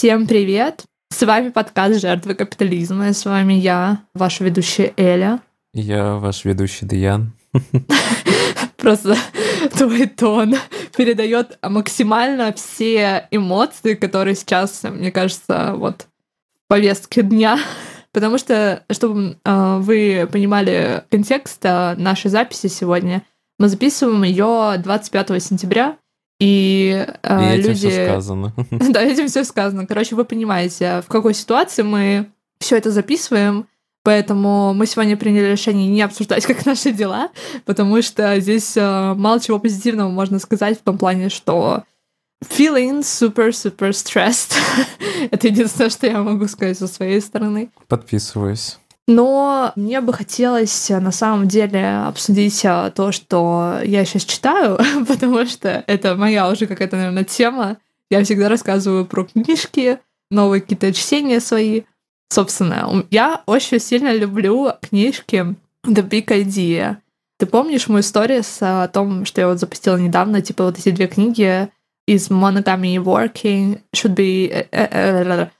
Всем привет! С вами подкаст «Жертвы капитализма». И с вами я, ваша ведущая Эля. Я ваш ведущий Диян. Просто твой тон передает максимально все эмоции, которые сейчас, мне кажется, вот в повестке дня. Потому что, чтобы э, вы понимали контекст э, нашей записи сегодня, мы записываем ее 25 сентября, и, э, и этим люди... все сказано. Да, этим все сказано. Короче, вы понимаете, в какой ситуации мы все это записываем, Поэтому мы сегодня приняли решение не обсуждать, как наши дела, потому что здесь э, мало чего позитивного можно сказать в том плане, что feeling super-super stressed. Это единственное, что я могу сказать со своей стороны. Подписываюсь. Но мне бы хотелось на самом деле обсудить а, то, что я сейчас читаю, потому что это моя уже какая-то, наверное, тема. Я всегда рассказываю про книжки, новые какие-то чтения свои. Собственно, я очень сильно люблю книжки The Big Idea. Ты помнишь мою историю с о том, что я вот запустила недавно, типа вот эти две книги из Monogamy Working, Should Be...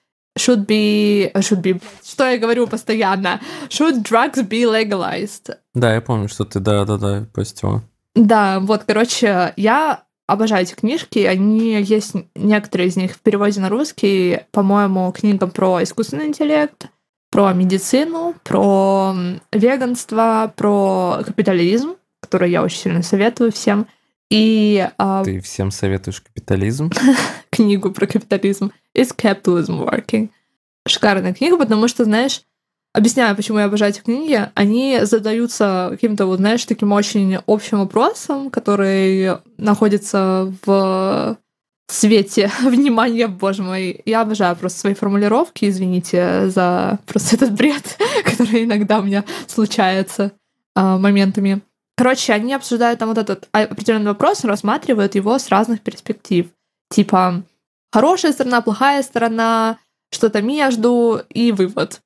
Э, э, э, should be, should be, что я говорю постоянно, should drugs be legalized? Да, я помню, что ты, да-да-да, постила. Да, вот, короче, я обожаю эти книжки, они есть, некоторые из них в переводе на русский, по-моему, книга про искусственный интеллект, про медицину, про веганство, про капитализм, который я очень сильно советую всем. И, а... Ты всем советуешь капитализм? книгу про капитализм. Is Capitalism Working? Шикарная книга, потому что, знаешь, объясняю, почему я обожаю эти книги, они задаются каким-то, вот, знаешь, таким очень общим вопросом, который находится в свете внимания, боже мой. Я обожаю просто свои формулировки, извините за просто этот бред, который иногда у меня случается а, моментами. Короче, они обсуждают там вот этот определенный вопрос, рассматривают его с разных перспектив. Типа, хорошая сторона, плохая сторона, что-то между и вывод.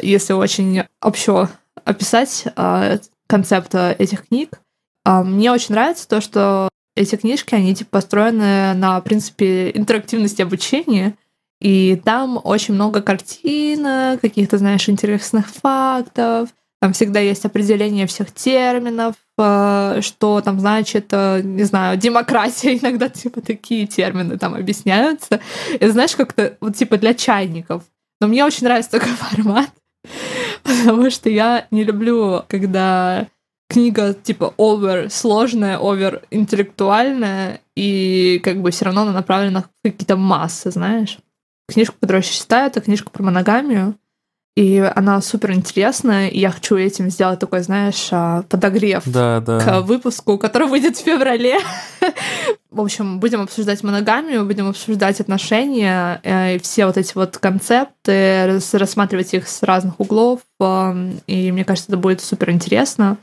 Если очень общо описать э, концепт этих книг, э, мне очень нравится то, что эти книжки, они типа построены на принципе интерактивности обучения, и там очень много картин, каких-то, знаешь, интересных фактов, там всегда есть определение всех терминов, что там значит, э, не знаю, демократия, иногда типа такие термины там объясняются. И знаешь, как-то вот типа для чайников. Но мне очень нравится такой формат, потому что я не люблю, когда книга типа овер сложная, овер интеллектуальная, и как бы все равно она направлена в какие-то массы, знаешь. Книжку, которую я читаю, это книжка про моногамию. И она супер интересная, и я хочу этим сделать такой, знаешь, а, подогрев да, да. к выпуску, который выйдет в феврале. В общем, будем обсуждать моногамию, будем обсуждать отношения, э, и все вот эти вот концепты, рассматривать их с разных углов, и мне кажется, это будет супер интересно.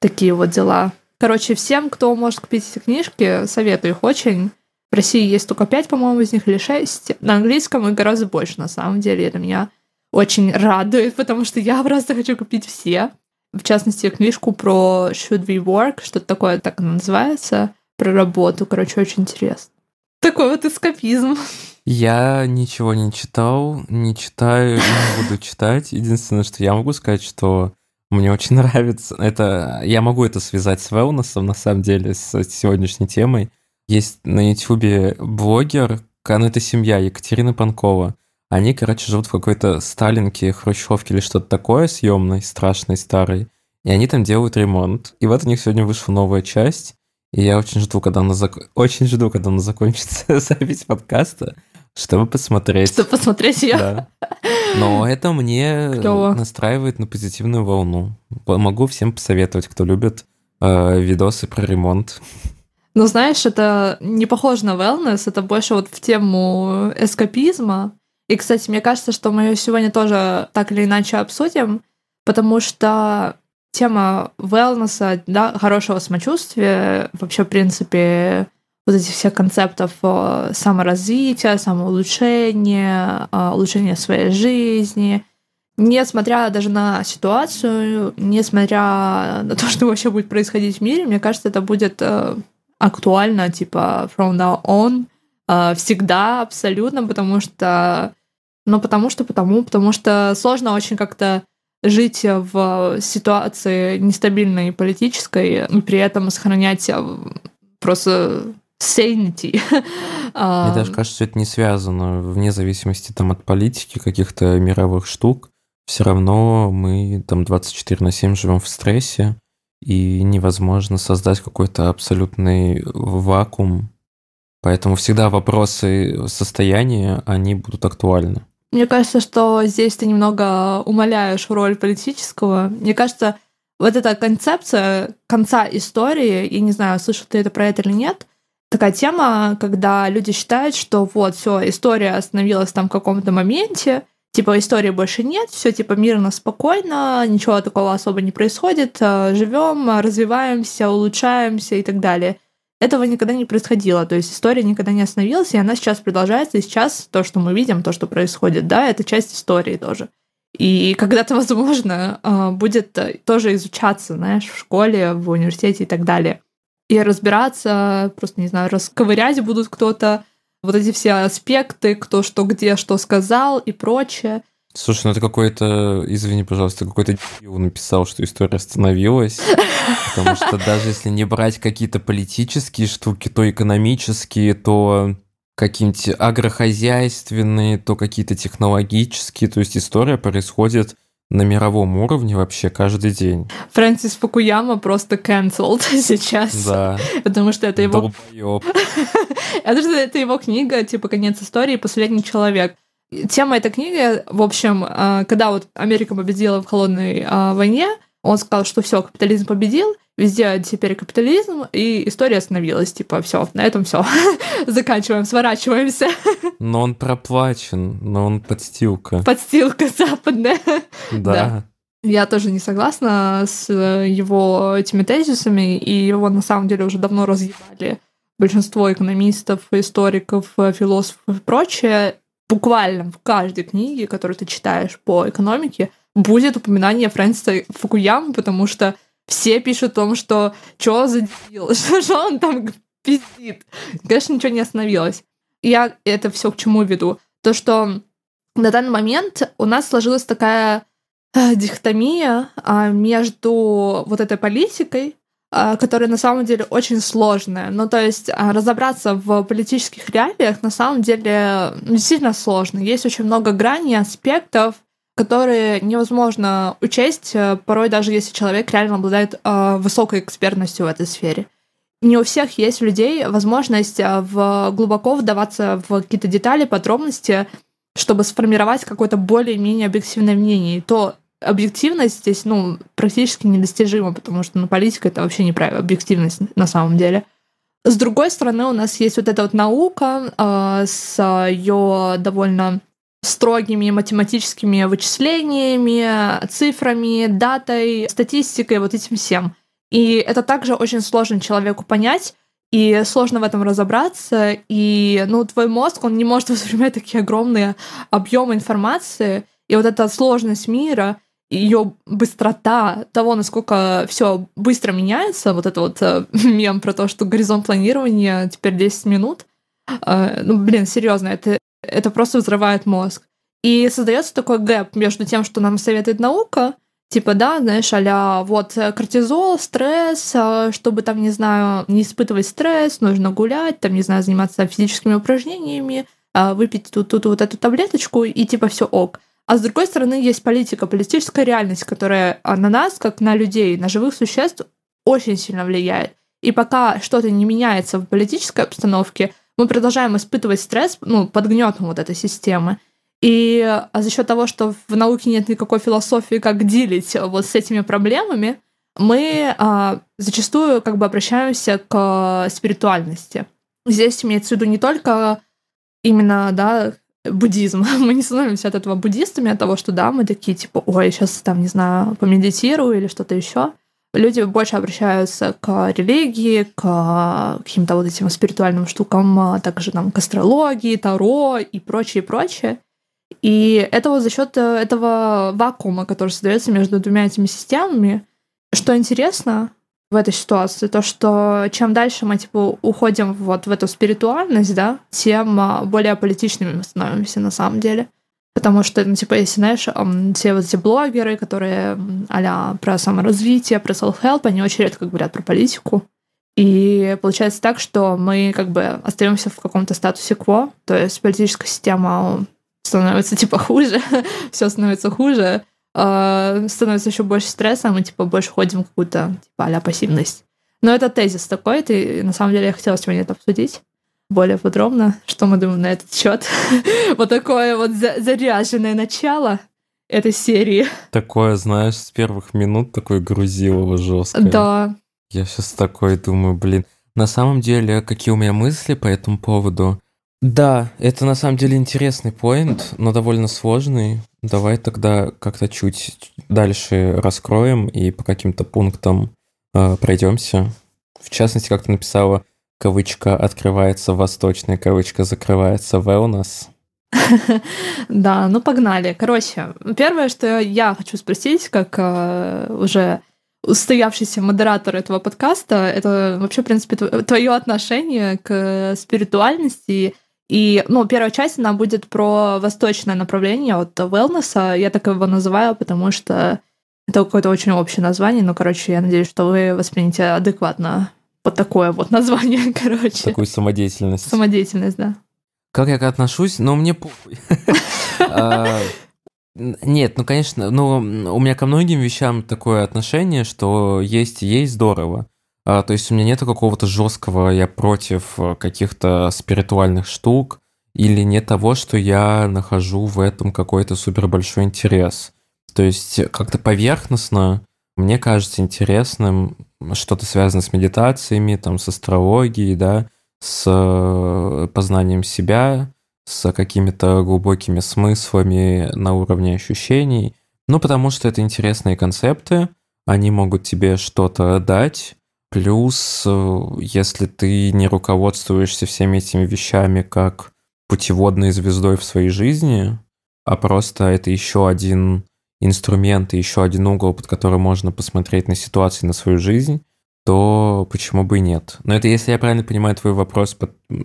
Такие вот дела. Короче, всем, кто может купить эти книжки, советую их очень. В России есть только пять, по-моему, из них или шесть. На английском их гораздо больше, на самом деле. Это меня очень радует, потому что я просто хочу купить все. В частности, книжку про Should We Work, что-то такое так называется, про работу. Короче, очень интересно. Такой вот эскапизм. Я ничего не читал, не читаю, не буду читать. Единственное, что я могу сказать, что мне очень нравится, это я могу это связать с wellness, на самом деле, с сегодняшней темой. Есть на YouTube блогер, ну это семья Екатерина Панкова. Они, короче, живут в какой-то Сталинке, Хрущевке или что-то такое съемной, страшной, старой. И они там делают ремонт. И вот у них сегодня вышла новая часть. И я очень жду, когда она, зак... очень жду, когда она закончится запись подкаста, чтобы посмотреть. Чтобы посмотреть ее. Да. Но это мне Клево. настраивает на позитивную волну. Могу всем посоветовать, кто любит э, видосы про ремонт. Ну, знаешь, это не похоже на wellness, это больше вот в тему эскапизма. И, кстати, мне кажется, что мы ее сегодня тоже так или иначе обсудим, потому что тема wellness, да, хорошего самочувствия, вообще, в принципе, вот этих всех концептов э, саморазвития, самоулучшения, э, улучшения своей жизни, несмотря даже на ситуацию, несмотря на то, что вообще будет происходить в мире, мне кажется, это будет э, актуально, типа, from now on, всегда абсолютно, потому что, ну потому что, потому, потому что сложно очень как-то жить в ситуации нестабильной политической и при этом сохранять э, просто sanity. Мне даже кажется, что это не связано, вне зависимости там, от политики, каких-то мировых штук. Все равно мы там 24 на 7 живем в стрессе, и невозможно создать какой-то абсолютный вакуум. Поэтому всегда вопросы состояния, они будут актуальны. Мне кажется, что здесь ты немного умаляешь роль политического. Мне кажется, вот эта концепция конца истории, я не знаю, слышал ты это про это или нет, такая тема, когда люди считают, что вот все, история остановилась там в каком-то моменте, типа истории больше нет, все типа мирно, спокойно, ничего такого особо не происходит, э, живем, развиваемся, улучшаемся и так далее. Этого никогда не происходило, то есть история никогда не остановилась, и она сейчас продолжается, и сейчас то, что мы видим, то, что происходит, да, это часть истории тоже. И когда-то, возможно, э, будет тоже изучаться, знаешь, в школе, в университете и так далее. И разбираться, просто, не знаю, расковырять будут кто-то, вот эти все аспекты, кто что где что сказал и прочее. Слушай, ну это какой-то, извини, пожалуйста, какой-то написал, что история остановилась. Потому что даже если не брать какие-то политические штуки, то экономические, то какие-нибудь агрохозяйственные, то какие-то технологические. То есть история происходит на мировом уровне вообще каждый день. Фрэнсис Фукуяма просто cancelled сейчас. Да. Потому что это его... Это что это его книга, типа «Конец истории. Последний человек». Тема этой книги, в общем, а, когда вот Америка победила в холодной а, войне, он сказал, что все, капитализм победил, везде теперь капитализм, и история остановилась. Типа, все, на этом все. Заканчиваем, сворачиваемся. Но он проплачен, но он подстилка. Подстилка западная. Да. да. Я тоже не согласна с его этими тезисами, и его на самом деле уже давно разъебали большинство экономистов, историков, философов и прочее. Буквально в каждой книге, которую ты читаешь по экономике, будет упоминание Фрэнсиса Фукуямы, потому что все пишут о том, что что за дебил, что он там пиздит. Конечно, ничего не остановилось. Я это все к чему веду? То, что на данный момент у нас сложилась такая э, дихотомия а, между вот этой политикой, которая на самом деле очень сложная. Ну, то есть а, разобраться в политических реалиях на самом деле действительно сложно. Есть очень много граней, аспектов, которые невозможно учесть, э, порой даже если человек реально обладает э, высокой экспертностью в этой сфере. Не у всех есть у людей возможность в, глубоко вдаваться в какие-то детали, подробности, чтобы сформировать какое-то более-менее объективное мнение. И то объективность здесь, ну, практически недостижима, потому что, ну, политика — это вообще не про объективность на самом деле. С другой стороны, у нас есть вот эта вот наука э, с ее довольно строгими математическими вычислениями, цифрами, датой, статистикой, вот этим всем. И это также очень сложно человеку понять, и сложно в этом разобраться, и, ну, твой мозг, он не может воспринимать такие огромные объемы информации, и вот эта сложность мира, ее быстрота того, насколько все быстро меняется, вот это вот э, мем про то, что горизонт планирования теперь 10 минут, э, ну, блин, серьезно, это это просто взрывает мозг. И создается такой гэп между тем, что нам советует наука, типа, да, знаешь, а вот э, кортизол, стресс, чтобы там, не знаю, не испытывать стресс, нужно гулять, там, не знаю, заниматься физическими упражнениями, выпить тут, тут вот эту таблеточку, и типа все ок. А с другой стороны, есть политика, политическая реальность, которая на нас, как на людей, на живых существ, очень сильно влияет. И пока что-то не меняется в политической обстановке, мы продолжаем испытывать стресс, ну, под гнетом вот этой системы. И а за счет того, что в науке нет никакой философии, как делить вот с этими проблемами, мы а, зачастую как бы обращаемся к спиритуальности. Здесь имеется в виду не только именно, да, буддизм. Мы не становимся от этого буддистами, от того, что да, мы такие типа, ой, сейчас там, не знаю, помедитирую или что-то еще люди больше обращаются к религии, к каким-то вот этим спиритуальным штукам, а также там к астрологии, таро и прочее, прочее. И это вот за счет э, этого вакуума, который создается между двумя этими системами. Что интересно, в этой ситуации, то, что чем дальше мы, типа, уходим вот в эту спиритуальность, да, тем а, более политичными мы становимся на самом деле. Потому что, ну, типа, если, знаешь, все вот эти блогеры, которые а про саморазвитие, про self-help, они очень редко говорят про политику. И получается так, что мы как бы остаемся в каком-то статусе кво, то есть политическая система становится типа хуже, все становится хуже, э, становится еще больше стресса, мы типа больше ходим в какую-то типа а пассивность. Но это тезис такой, ты на самом деле я хотела сегодня это обсудить более подробно, что мы думаем на этот счет. вот такое вот заряженное начало этой серии. Такое, знаешь, с первых минут такое грузилово жесткое. Да. Я сейчас такой думаю, блин. На самом деле, какие у меня мысли по этому поводу? Да, это на самом деле интересный поинт, но довольно сложный. Давай тогда как-то чуть дальше раскроем и по каким-то пунктам э, пройдемся. В частности, как ты написала, кавычка открывается восточная, кавычка закрывается wellness. Да, ну погнали. Короче, первое, что я хочу спросить, как э, уже устоявшийся модератор этого подкаста, это вообще, в принципе, твое отношение к спиритуальности и, ну, первая часть, она будет про восточное направление от wellness. Я так его называю, потому что это какое-то очень общее название. Ну, короче, я надеюсь, что вы воспримете адекватно вот такое вот название, короче. Такую самодеятельность. Самодеятельность, да. Как я отношусь? Ну, мне похуй. А, нет, ну, конечно, ну, у меня ко многим вещам такое отношение, что есть и есть здорово. А, то есть у меня нет какого-то жесткого, я против э, каких-то спиритуальных штук, или нет того, что я нахожу в этом какой-то супер большой интерес. То есть как-то поверхностно мне кажется интересным что-то связанное с медитациями, там, с астрологией, да, с э, познанием себя, с какими-то глубокими смыслами на уровне ощущений. Ну, потому что это интересные концепты, они могут тебе что-то дать, Плюс, э, если ты не руководствуешься всеми этими вещами как путеводной звездой в своей жизни, а просто это еще один инструмент и еще один угол, под который можно посмотреть на ситуации, на свою жизнь, то почему бы и нет? Но это если я правильно понимаю твой вопрос,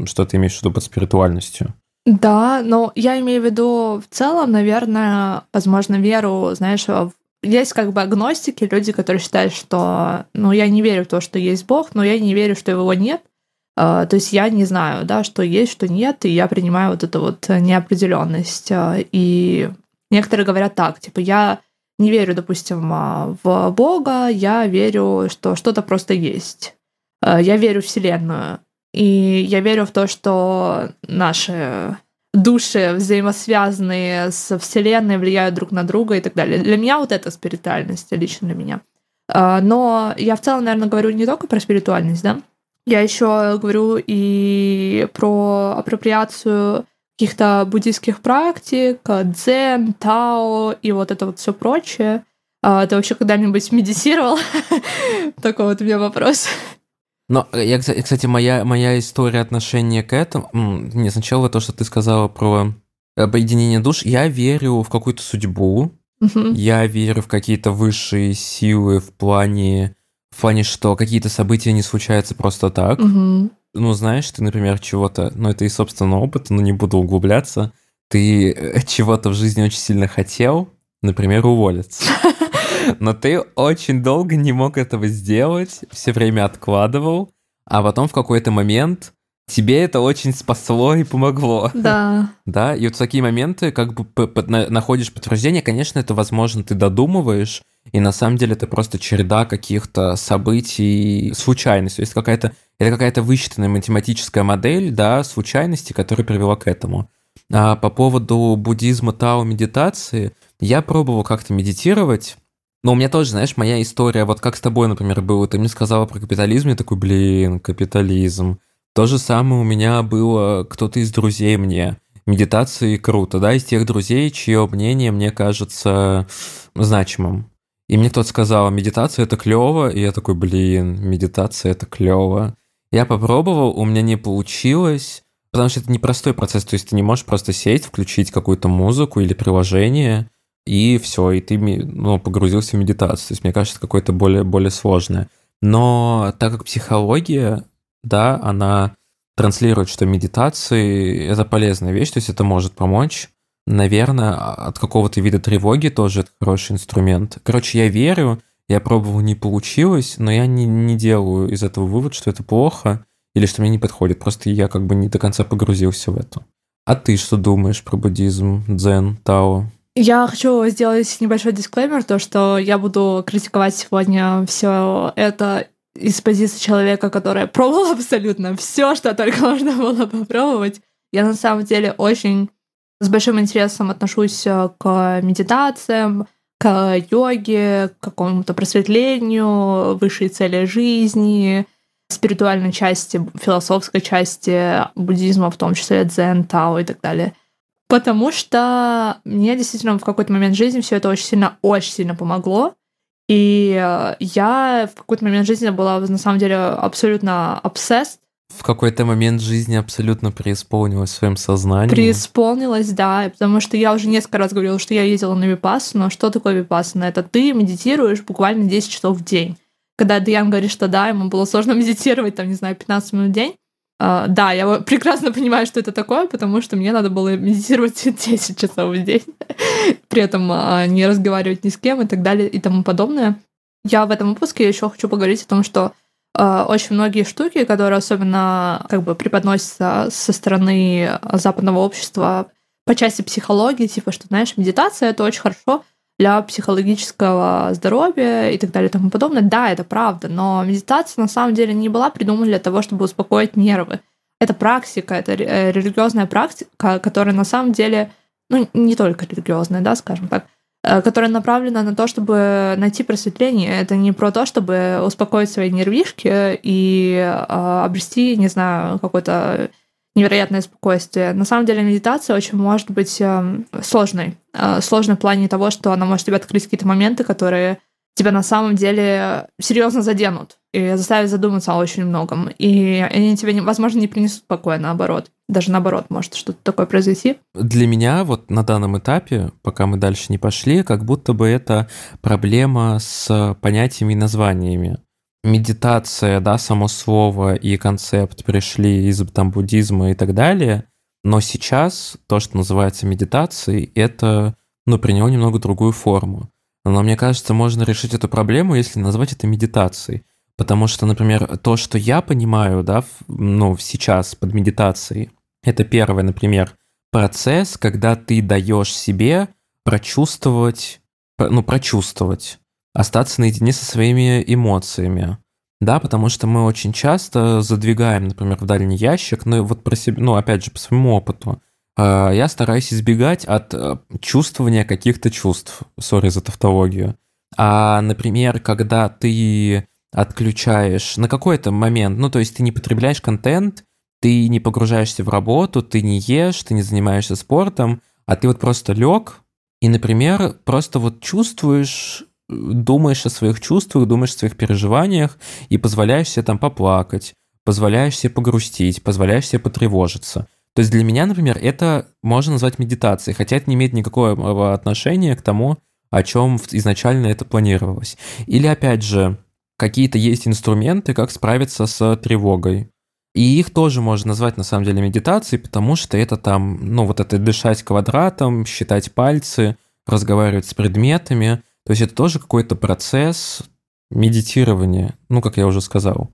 что ты имеешь в виду под спиритуальностью. Да, но я имею в виду в целом, наверное, возможно, веру, знаешь, в есть как бы агностики, люди, которые считают, что, ну, я не верю в то, что есть Бог, но я не верю, что его нет. Uh, то есть я не знаю, да, что есть, что нет, и я принимаю вот эту вот неопределенность. Uh, и некоторые говорят так, типа, я не верю, допустим, uh, в Бога, я верю, что что-то просто есть. Я верю в Вселенную. И я верю в то, что наши души взаимосвязанные с Вселенной влияют друг на друга и так далее. Для меня вот это спиритуальность, лично для меня. А, но я в целом, наверное, говорю не только про спиритуальность, да? Я еще говорю и про апроприацию каких-то буддийских практик, дзен, тао и вот это вот все прочее. А, ты вообще когда-нибудь медитировал? Такой вот у меня вопрос. Но, э, я, кстати, моя, моя история отношения к этому... Не, сначала то, что ты сказала про объединение душ. Я верю в какую-то судьбу. Угу. Я верю в какие-то высшие силы в плане... В плане, что какие-то события не случаются просто так. Угу. Ну, знаешь, ты, например, чего-то... Ну, это из собственного опыта, но не буду углубляться. Ты э, чего-то в жизни очень сильно хотел, например, уволиться. Но ты очень долго не мог этого сделать, все время откладывал, а потом в какой-то момент тебе это очень спасло и помогло. Да. Да, и вот такие моменты как бы находишь подтверждение, конечно, это, возможно, ты додумываешь, и на самом деле это просто череда каких-то событий, случайностей. То есть какая-то, это какая-то высчитанная математическая модель, да, случайности, которая привела к этому. А по поводу буддизма, тао, медитации, я пробовал как-то медитировать, но у меня тоже, знаешь, моя история, вот как с тобой, например, было, ты мне сказала про капитализм, я такой, блин, капитализм. То же самое у меня было кто-то из друзей мне. Медитации круто, да, из тех друзей, чье мнение мне кажется значимым. И мне кто-то сказал, медитация это клево, и я такой, блин, медитация это клево. Я попробовал, у меня не получилось, потому что это непростой процесс, то есть ты не можешь просто сесть, включить какую-то музыку или приложение, и все, и ты ну, погрузился в медитацию. То есть, мне кажется, какое-то более, более сложное. Но так как психология, да, она транслирует, что медитации — это полезная вещь, то есть это может помочь. Наверное, от какого-то вида тревоги тоже это хороший инструмент. Короче, я верю, я пробовал, не получилось, но я не, не делаю из этого вывод, что это плохо или что мне не подходит. Просто я как бы не до конца погрузился в это. А ты что думаешь про буддизм, дзен, тао? Я хочу сделать небольшой дисклеймер, то, что я буду критиковать сегодня все это из позиции человека, который пробовал абсолютно все, что только можно было попробовать. Я на самом деле очень с большим интересом отношусь э, к медитациям, к йоге, к какому-то просветлению, высшей цели жизни, спиритуальной части, философской части буддизма, в том числе дзен, тао и так далее. Потому что мне действительно в какой-то момент жизни все это очень сильно, очень сильно помогло. И э, я в какой-то момент жизни была на самом деле абсолютно obsessed в какой-то момент жизни абсолютно преисполнилась в своем сознании. Преисполнилась, да, потому что я уже несколько раз говорила, что я ездила на Випассану. Что такое Випассана? Это ты медитируешь буквально 10 часов в день. Когда Диан говорит, что да, ему было сложно медитировать, там, не знаю, 15 минут в день, да, я прекрасно понимаю, что это такое, потому что мне надо было медитировать 10 часов в день, при этом uh, не разговаривать ни с кем и так далее и тому подобное. Я в этом выпуске еще хочу поговорить о том, что Э, очень многие штуки, которые особенно как бы преподносятся со стороны западного общества по части психологии, типа, что, знаешь, медитация — это очень хорошо для психологического здоровья и так далее и тому подобное. Да, это правда, но медитация на самом деле не была придумана для того, чтобы успокоить нервы. Это практика, это э, религиозная практика, которая на самом деле, ну, не только религиозная, да, скажем так, Э, которая направлена на то, чтобы найти просветление. Это не про то, чтобы успокоить свои нервишки и э, обрести, не знаю, какое-то невероятное спокойствие. На самом деле медитация очень может быть э, сложной. Сложной в плане того, что она может тебе открыть какие-то моменты, которые тебя на самом деле серьезно заденут и заставят задуматься о очень многом. И они тебе, возможно, не принесут покоя, наоборот. Даже наоборот, может что-то такое произойти. Для меня вот на данном этапе, пока мы дальше не пошли, как будто бы это проблема с понятиями и названиями. Медитация, да, само слово и концепт пришли из там буддизма и так далее, но сейчас то, что называется медитацией, это, ну, приняло немного другую форму. Но мне кажется, можно решить эту проблему, если назвать это медитацией. Потому что, например, то, что я понимаю, да, ну, сейчас под медитацией, это первое, например, процесс, когда ты даешь себе прочувствовать, ну, прочувствовать, остаться наедине со своими эмоциями. Да, потому что мы очень часто задвигаем, например, в дальний ящик, ну, вот про себя, ну, опять же, по своему опыту, а, я стараюсь избегать от э, чувствования каких-то чувств. Сори за тавтологию. А, например, когда ты отключаешь на какой-то момент, ну, то есть ты не потребляешь контент, ты не погружаешься в работу, ты не ешь, ты не занимаешься спортом, а ты вот просто лег и, например, просто вот чувствуешь, думаешь о своих чувствах, думаешь о своих переживаниях и позволяешь себе там поплакать, позволяешь себе погрустить, позволяешь себе потревожиться. То есть для меня, например, это можно назвать медитацией, хотя это не имеет никакого отношения к тому, о чем изначально это планировалось. Или, опять же, какие-то есть инструменты, как справиться с тревогой. И их тоже можно назвать на самом деле медитацией, потому что это там, ну вот это дышать квадратом, считать пальцы, разговаривать с предметами. То есть это тоже какой-то процесс медитирования, ну, как я уже сказал.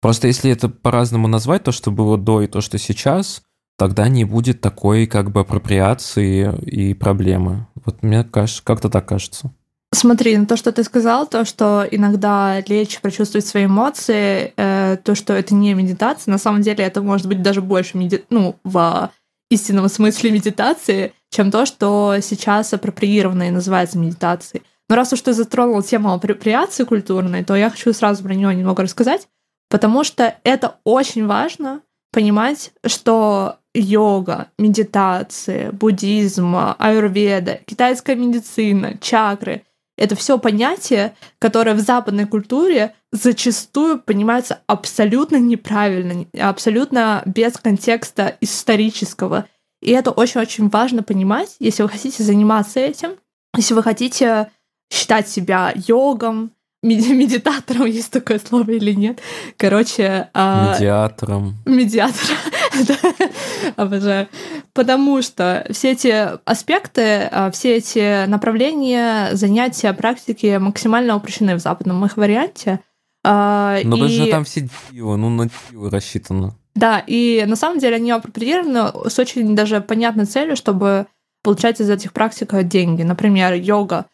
Просто если это по-разному назвать, то, что было до и то, что сейчас, тогда не будет такой как бы апроприации и проблемы. Вот мне кажется, как-то так кажется. Смотри, ну то, что ты сказал, то, что иногда лечь, прочувствовать свои эмоции, э, то, что это не медитация, на самом деле это может быть даже больше меди... ну, в истинном смысле медитации, чем то, что сейчас апроприировано и называется медитацией. Но раз уж ты затронул тему апроприации культурной, то я хочу сразу про нее немного рассказать, потому что это очень важно понимать, что йога, медитация, буддизм, аюрведа, китайская медицина, чакры — это все понятия, которые в западной культуре зачастую понимаются абсолютно неправильно, абсолютно без контекста исторического. И это очень-очень важно понимать, если вы хотите заниматься этим, если вы хотите считать себя йогом, медитатором, есть такое слово или нет. Короче... А, медиатором. Медиатором. Обожаю. Потому что все эти аспекты, а, все эти направления занятия, практики максимально упрощены в западном их варианте. А, Но и... же там все дивы, ну на дивы рассчитано. Да, и на самом деле они апроприированы с очень даже понятной целью, чтобы получать из этих практик деньги. Например, йога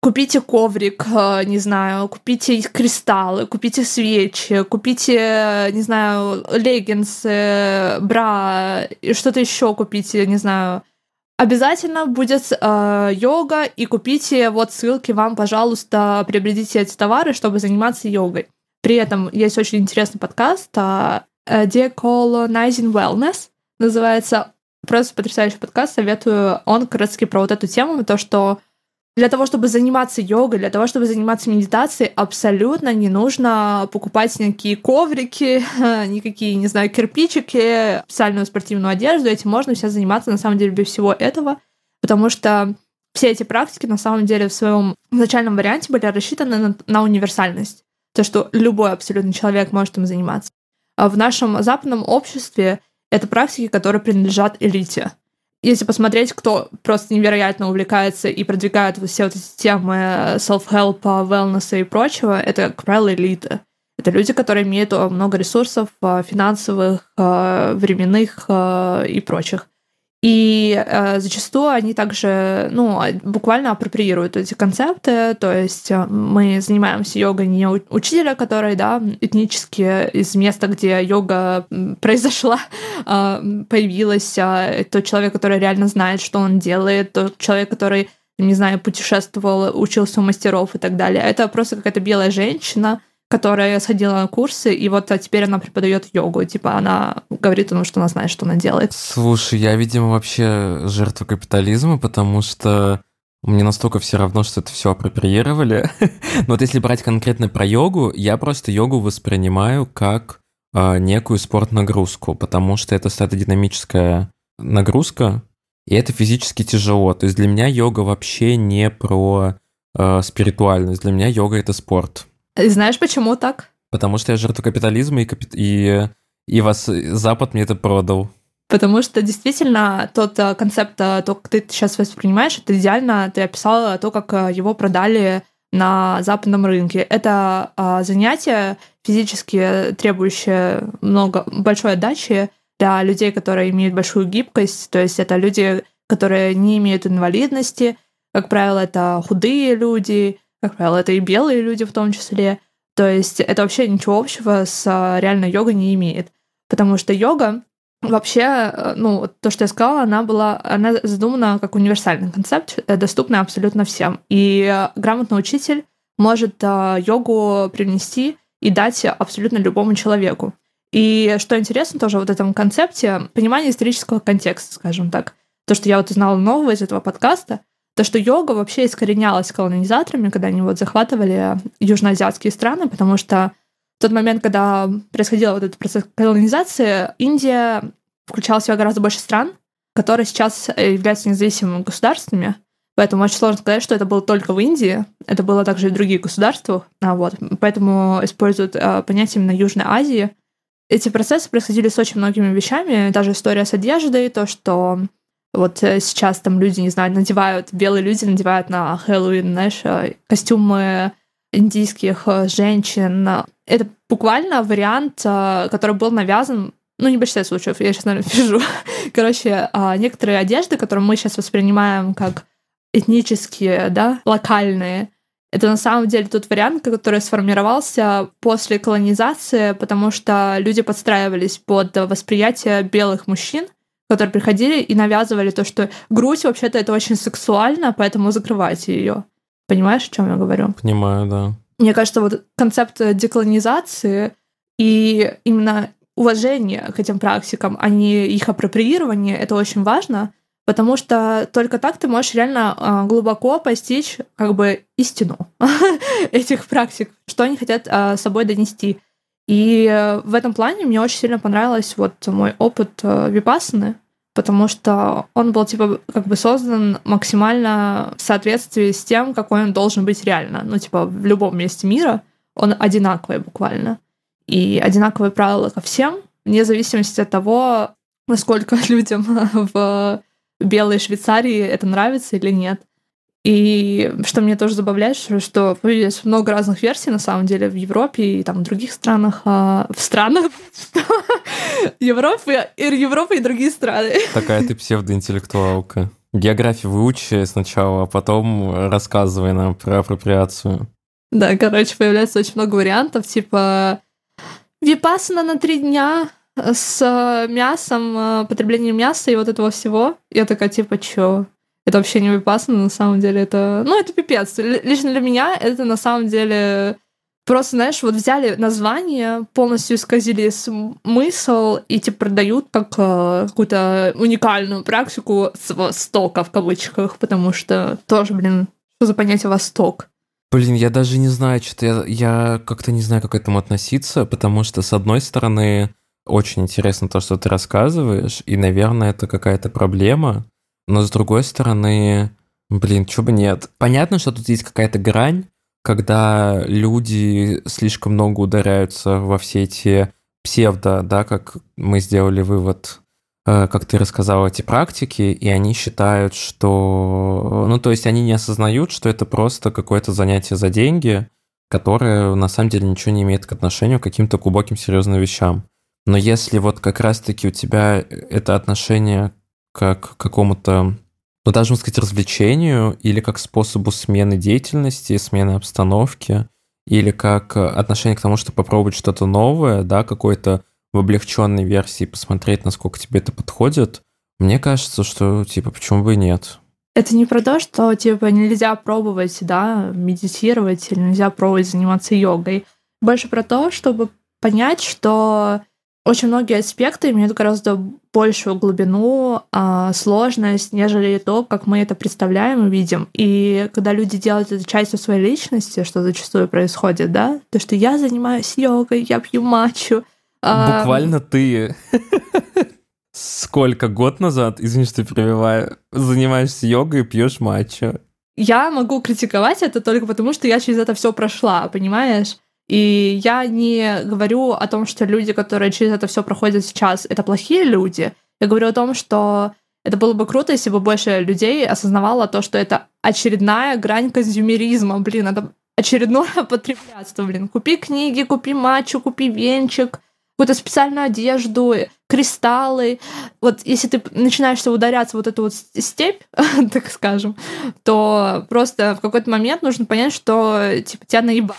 Купите коврик, э, не знаю, купите кристаллы, купите свечи, купите, не знаю, леггинсы, бра, что-то еще купите, не знаю. Обязательно будет э, йога, и купите вот ссылки вам, пожалуйста, приобретите эти товары, чтобы заниматься йогой. При этом есть очень интересный подкаст э, Decolonizing Wellness, называется. Просто потрясающий подкаст, советую. Он как раз про вот эту тему, то, что для того, чтобы заниматься йогой, для того, чтобы заниматься медитацией, абсолютно не нужно покупать никакие коврики, никакие, не знаю, кирпичики, специальную спортивную одежду. Этим можно сейчас заниматься, на самом деле, без всего этого, потому что все эти практики, на самом деле, в своем начальном варианте были рассчитаны на, на универсальность. То, что любой абсолютно человек может им заниматься. А в нашем западном обществе это практики, которые принадлежат элите если посмотреть, кто просто невероятно увлекается и продвигает все вот эти темы self-help, wellness и прочего, это, как правило, элита. Это люди, которые имеют много ресурсов э, финансовых, э, временных э, и прочих. И э, зачастую они также, ну, буквально апроприируют эти концепты, то есть э, мы занимаемся йогой не у учителя, который, да, этнически из места, где йога произошла, э, появилась, э, тот человек, который реально знает, что он делает, тот человек, который, не знаю, путешествовал, учился у мастеров и так далее. Это просто какая-то белая женщина, которая сходила на курсы, и вот а теперь она преподает йогу. Типа она говорит том, что она знает, что она делает. Слушай, я, видимо, вообще жертва капитализма, потому что мне настолько все равно, что это все апроприировали. Но вот если брать конкретно про йогу, я просто йогу воспринимаю как э, некую спорт-нагрузку, потому что это статодинамическая нагрузка, и это физически тяжело. То есть для меня йога вообще не про э, спиритуальность. Для меня йога — это спорт. И знаешь, почему так? Потому что я жертва капитализма, и, капит... и, и вас Запад мне это продал. Потому что действительно тот э, концепт, э, то, как ты сейчас воспринимаешь, это идеально ты описала то, как э, его продали на западном рынке. Это занятие физически требующее много большой отдачи для людей, которые имеют большую гибкость. То есть это люди, которые не имеют инвалидности. Как правило, это худые люди, как правило, это и белые люди в том числе. То есть это вообще ничего общего с а, реальной йогой не имеет. Потому что йога вообще, э, ну, то, что я сказала, она была, она задумана как универсальный концепт, э, доступный абсолютно всем. И грамотный учитель может йогу привнести и дать абсолютно любому человеку. И что интересно тоже вот этом концепте, понимание исторического контекста, скажем так. То, что я вот узнала нового из этого подкаста, то, что йога вообще искоренялась колонизаторами, когда они вот захватывали южноазиатские страны, потому что в тот момент, когда происходил вот этот процесс колонизации, Индия включала в себя гораздо больше стран, которые сейчас являются независимыми государствами. Поэтому очень сложно сказать, что это было только в Индии. Это было также и в других государствах. А вот. Поэтому используют а, понятие именно Южной Азии. Эти процессы происходили с очень многими вещами. Даже история с одеждой, то, что вот э, сейчас там люди, не знаю, надевают, белые люди надевают на Хэллоуин, знаешь, э, костюмы индийских э, женщин. Это буквально вариант, который был навязан ну, не в большинстве случаев, я сейчас, наверное, пишу. Короче, а, некоторые одежды, которые мы сейчас воспринимаем как этнические, да, локальные, это на самом деле тот вариант, который сформировался после колонизации, потому что люди подстраивались под восприятие белых мужчин, которые приходили и навязывали то, что грудь вообще-то это очень сексуально, поэтому закрывайте ее. Понимаешь, о чем я говорю? Понимаю, да. Мне кажется, вот концепт деколонизации и именно уважение к этим практикам, а не их апроприирование, это очень важно, потому что только так ты можешь реально а, глубоко постичь как бы истину этих практик, что они хотят а, собой донести. И э, в этом плане мне очень сильно понравилось вот мой опыт э, випассаны, потому что он был, типа, как бы создан максимально в соответствии с тем, какой он должен быть реально. Ну, типа, в любом месте мира он одинаковый буквально. И одинаковые правила ко всем, вне зависимости от того, насколько людям в белой Швейцарии это нравится или нет. И что мне тоже забавляет, что есть много разных версий, на самом деле, в Европе и там в других странах. А, в странах Европы, и Европа и другие страны. Такая ты псевдоинтеллектуалка. Географию выучи сначала, а потом рассказывай нам про апроприацию. Да, короче, появляется очень много вариантов, типа випасана на три дня с мясом, потреблением мяса и вот этого всего. Я такая, типа, чё? Это вообще не опасно, на самом деле это... Ну, это пипец. Лично для меня это на самом деле просто, знаешь, вот взяли название, полностью исказили смысл и типа продают как э, какую-то уникальную практику с Востока в кавычках, потому что тоже, блин, что за понятие Восток? Блин, я даже не знаю, что-то я, я как-то не знаю, как к этому относиться, потому что, с одной стороны, очень интересно то, что ты рассказываешь, и, наверное, это какая-то проблема, но с другой стороны, блин, чё бы нет. Понятно, что тут есть какая-то грань, когда люди слишком много ударяются во все эти псевдо, да, как мы сделали вывод, э, как ты рассказал эти практики, и они считают, что... Ну, то есть они не осознают, что это просто какое-то занятие за деньги, которое на самом деле ничего не имеет к отношению к каким-то глубоким серьезным вещам. Но если вот как раз-таки у тебя это отношение как какому-то, ну, даже можно сказать, развлечению или как способу смены деятельности, смены обстановки, или как отношение к тому, чтобы попробовать что-то новое, да, какой-то в облегченной версии, посмотреть, насколько тебе это подходит, мне кажется, что, типа, почему бы и нет. Это не про то, что, типа, нельзя пробовать, да, медитировать или нельзя пробовать заниматься йогой. Больше про то, чтобы понять, что очень многие аспекты имеют гораздо большую глубину, а, сложность, нежели то, как мы это представляем и видим. И когда люди делают это частью своей личности, что зачастую происходит, да, то, что я занимаюсь йогой, я пью матчу. А, Буквально а... ты сколько год назад, извини, что перебиваю, занимаешься йогой и пьешь матчу. Я могу критиковать это только потому, что я через это все прошла, понимаешь? И я не говорю о том, что люди, которые через это все проходят сейчас, это плохие люди. Я говорю о том, что это было бы круто, если бы больше людей осознавало то, что это очередная грань консюмеризма. Блин, это очередное потреблятство, блин. Купи книги, купи матчу, купи венчик, какую-то специальную одежду, кристаллы. Вот если ты начинаешься ударяться вот эту вот степь, так скажем, то просто в какой-то момент нужно понять, что типа тебя наебали.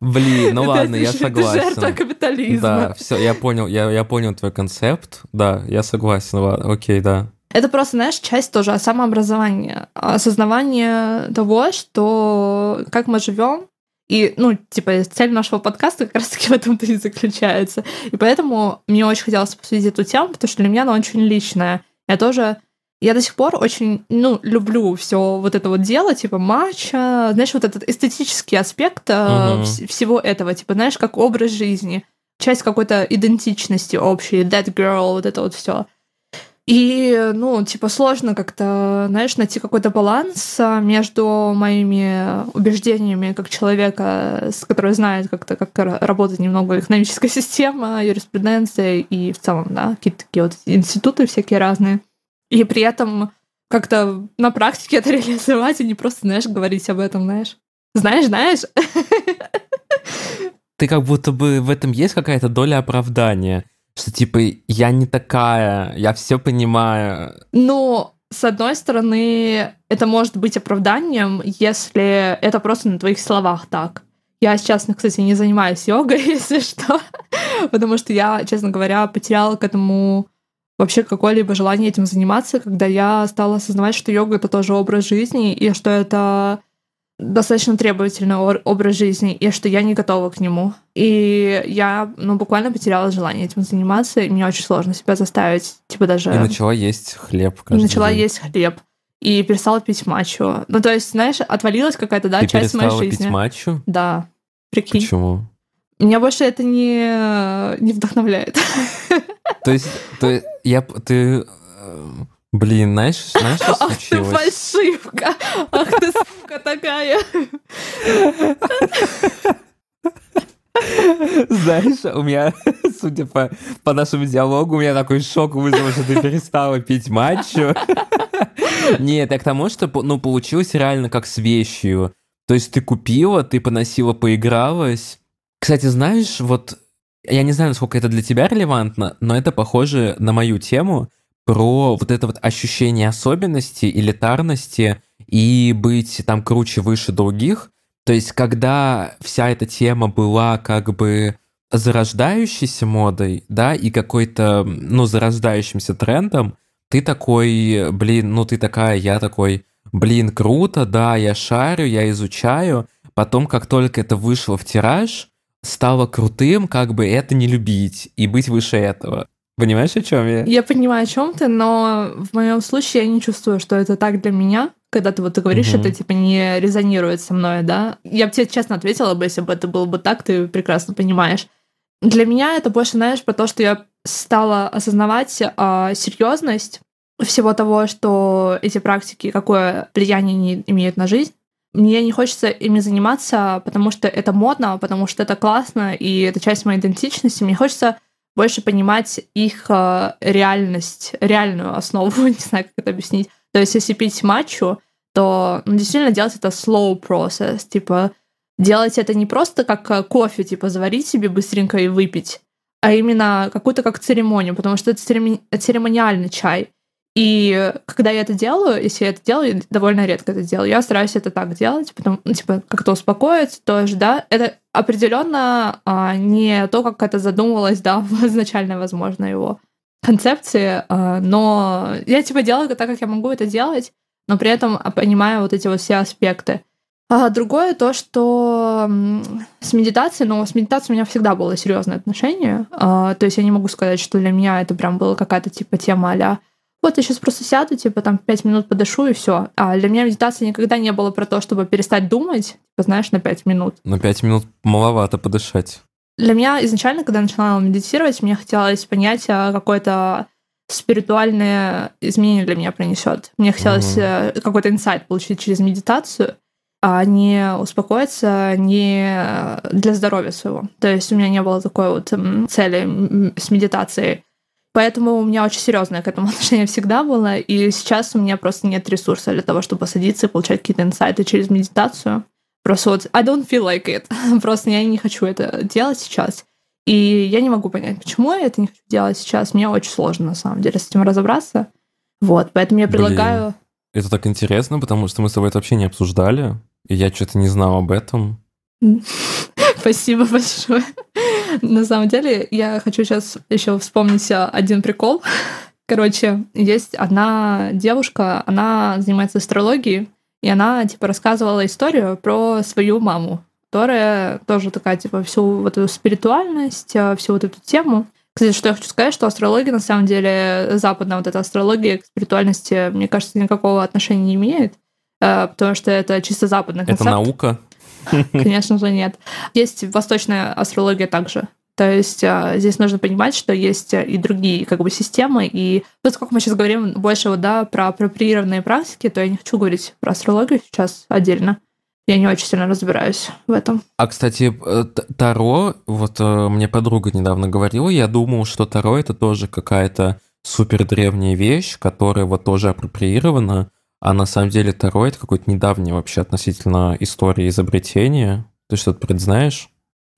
Блин, ну ладно, я согласен. Жертва капитализма. Да, все, я понял, я, я понял твой концепт. Да, я согласен, ладно, окей, да. Это просто, знаешь, часть тоже самообразования, осознавание того, что как мы живем, и, ну, типа, цель нашего подкаста как раз-таки в этом-то и заключается. И поэтому мне очень хотелось обсудить эту тему, потому что для меня она очень личная. Я тоже я до сих пор очень, ну, люблю все вот это вот дело, типа матча, знаешь, вот этот эстетический аспект uh-huh. всего этого, типа, знаешь, как образ жизни, часть какой-то идентичности общей, that girl, вот это вот все. И, ну, типа, сложно как-то, знаешь, найти какой-то баланс а, между моими убеждениями как человека, с который знает как-то, как работает немного экономическая система, юриспруденция и в целом, да, какие-то такие вот институты всякие разные и при этом как-то на практике это реализовать, и не просто, знаешь, говорить об этом, знаешь. Знаешь, знаешь. Ты как будто бы в этом есть какая-то доля оправдания, что типа я не такая, я все понимаю. Ну, с одной стороны, это может быть оправданием, если это просто на твоих словах так. Я сейчас, кстати, не занимаюсь йогой, если что, потому что я, честно говоря, потеряла к этому вообще какое-либо желание этим заниматься, когда я стала осознавать, что йога — это тоже образ жизни, и что это достаточно требовательный образ жизни, и что я не готова к нему. И я, ну, буквально потеряла желание этим заниматься, и мне очень сложно себя заставить, типа даже... И начала есть хлеб каждый И начала день. есть хлеб. И перестала пить матчу. Ну, то есть, знаешь, отвалилась какая-то, да, Ты часть моей жизни. пить матчу? Да. Прикинь. Почему? Меня больше это не, не вдохновляет. То есть, то я, ты Блин, знаешь, знаешь, что Ах ты случилось? фальшивка! Ах ты сука такая! Знаешь, у меня, судя по, по нашему диалогу, у меня такой шок вызвал, что ты перестала пить матчу. Нет, я к тому, что ну, получилось реально как с вещью. То есть ты купила, ты поносила, поигралась. Кстати, знаешь, вот я не знаю, насколько это для тебя релевантно, но это похоже на мою тему про вот это вот ощущение особенности, элитарности и быть там круче, выше других. То есть, когда вся эта тема была как бы зарождающейся модой, да, и какой-то, ну, зарождающимся трендом, ты такой, блин, ну ты такая, я такой, блин, круто, да, я шарю, я изучаю. Потом, как только это вышло в тираж, стало крутым, как бы это не любить и быть выше этого. Понимаешь, о чем я? Я понимаю, о чем ты, но в моем случае я не чувствую, что это так для меня. Когда ты вот ты говоришь, Мгм. это типа не резонирует со мной, да? Я бы тебе честно ответила бы, если бы это было бы так, ты прекрасно понимаешь. Для меня это больше, знаешь, про то, что я стала осознавать а, серьезность всего того, что эти практики, какое влияние они имеют на жизнь. Мне не хочется ими заниматься, потому что это модно, потому что это классно, и это часть моей идентичности. Мне хочется больше понимать их э, реальность, реальную основу, не знаю, как это объяснить. То есть, если пить матчу, то ну, действительно делать это slow process, типа делать это не просто как э, кофе, типа заварить себе быстренько и выпить, а именно какую-то как церемонию, потому что это церемониальный чай. И когда я это делаю, если я это делаю, я довольно редко это делаю, я стараюсь это так делать, потому, ну, типа, как-то успокоиться тоже, да. Это определенно а, не то, как это задумывалось, да, в изначальной, возможно, его концепции, а, но я, типа, делаю так, как я могу это делать, но при этом понимаю вот эти вот все аспекты. А другое то, что с медитацией, но с медитацией у меня всегда было серьезное отношение. А, то есть я не могу сказать, что для меня это прям была какая-то типа тема а вот я сейчас просто сяду, типа там пять минут подышу и все. А для меня медитация никогда не было про то, чтобы перестать думать, типа, знаешь, на пять минут. На пять минут маловато подышать. Для меня изначально, когда я начинала медитировать, мне хотелось понять, а, какое-то спиритуальное изменение для меня принесет. Мне хотелось э, какой-то инсайт получить через медитацию, а не успокоиться не для здоровья своего. То есть у меня не было такой вот цели с медитацией. Поэтому у меня очень серьезное к этому отношение всегда было, и сейчас у меня просто нет ресурса для того, чтобы садиться и получать какие-то инсайты через медитацию. Просто вот I don't feel like it. Просто я не хочу это делать сейчас. И я не могу понять, почему я это не хочу делать сейчас. Мне очень сложно, на самом деле, с этим разобраться. Вот, поэтому я Блин. предлагаю... Это так интересно, потому что мы с тобой это вообще не обсуждали, и я что-то не знал об этом. Спасибо большое. На самом деле, я хочу сейчас еще вспомнить один прикол. Короче, есть одна девушка, она занимается астрологией, и она, типа, рассказывала историю про свою маму, которая тоже такая, типа, всю вот эту спиритуальность, а, всю вот эту тему. Кстати, что я хочу сказать, что астрология, на самом деле, западная вот эта астрология к спиритуальности, мне кажется, никакого отношения не имеет, а, потому что это чисто западный Это концепт. наука? Конечно же, нет. Есть восточная астрология также. То есть а, здесь нужно понимать, что есть а, и другие как бы системы. И поскольку мы сейчас говорим больше вот, да, про апроприированные практики, то я не хочу говорить про астрологию сейчас отдельно. Я не очень сильно разбираюсь в этом. А, кстати, э, Таро, вот э, мне подруга недавно говорила, я думал, что Таро это тоже какая-то супер древняя вещь, которая вот тоже апроприирована, а на самом деле Таро это какое-то недавнее вообще относительно истории изобретения. Ты что-то предзнаешь?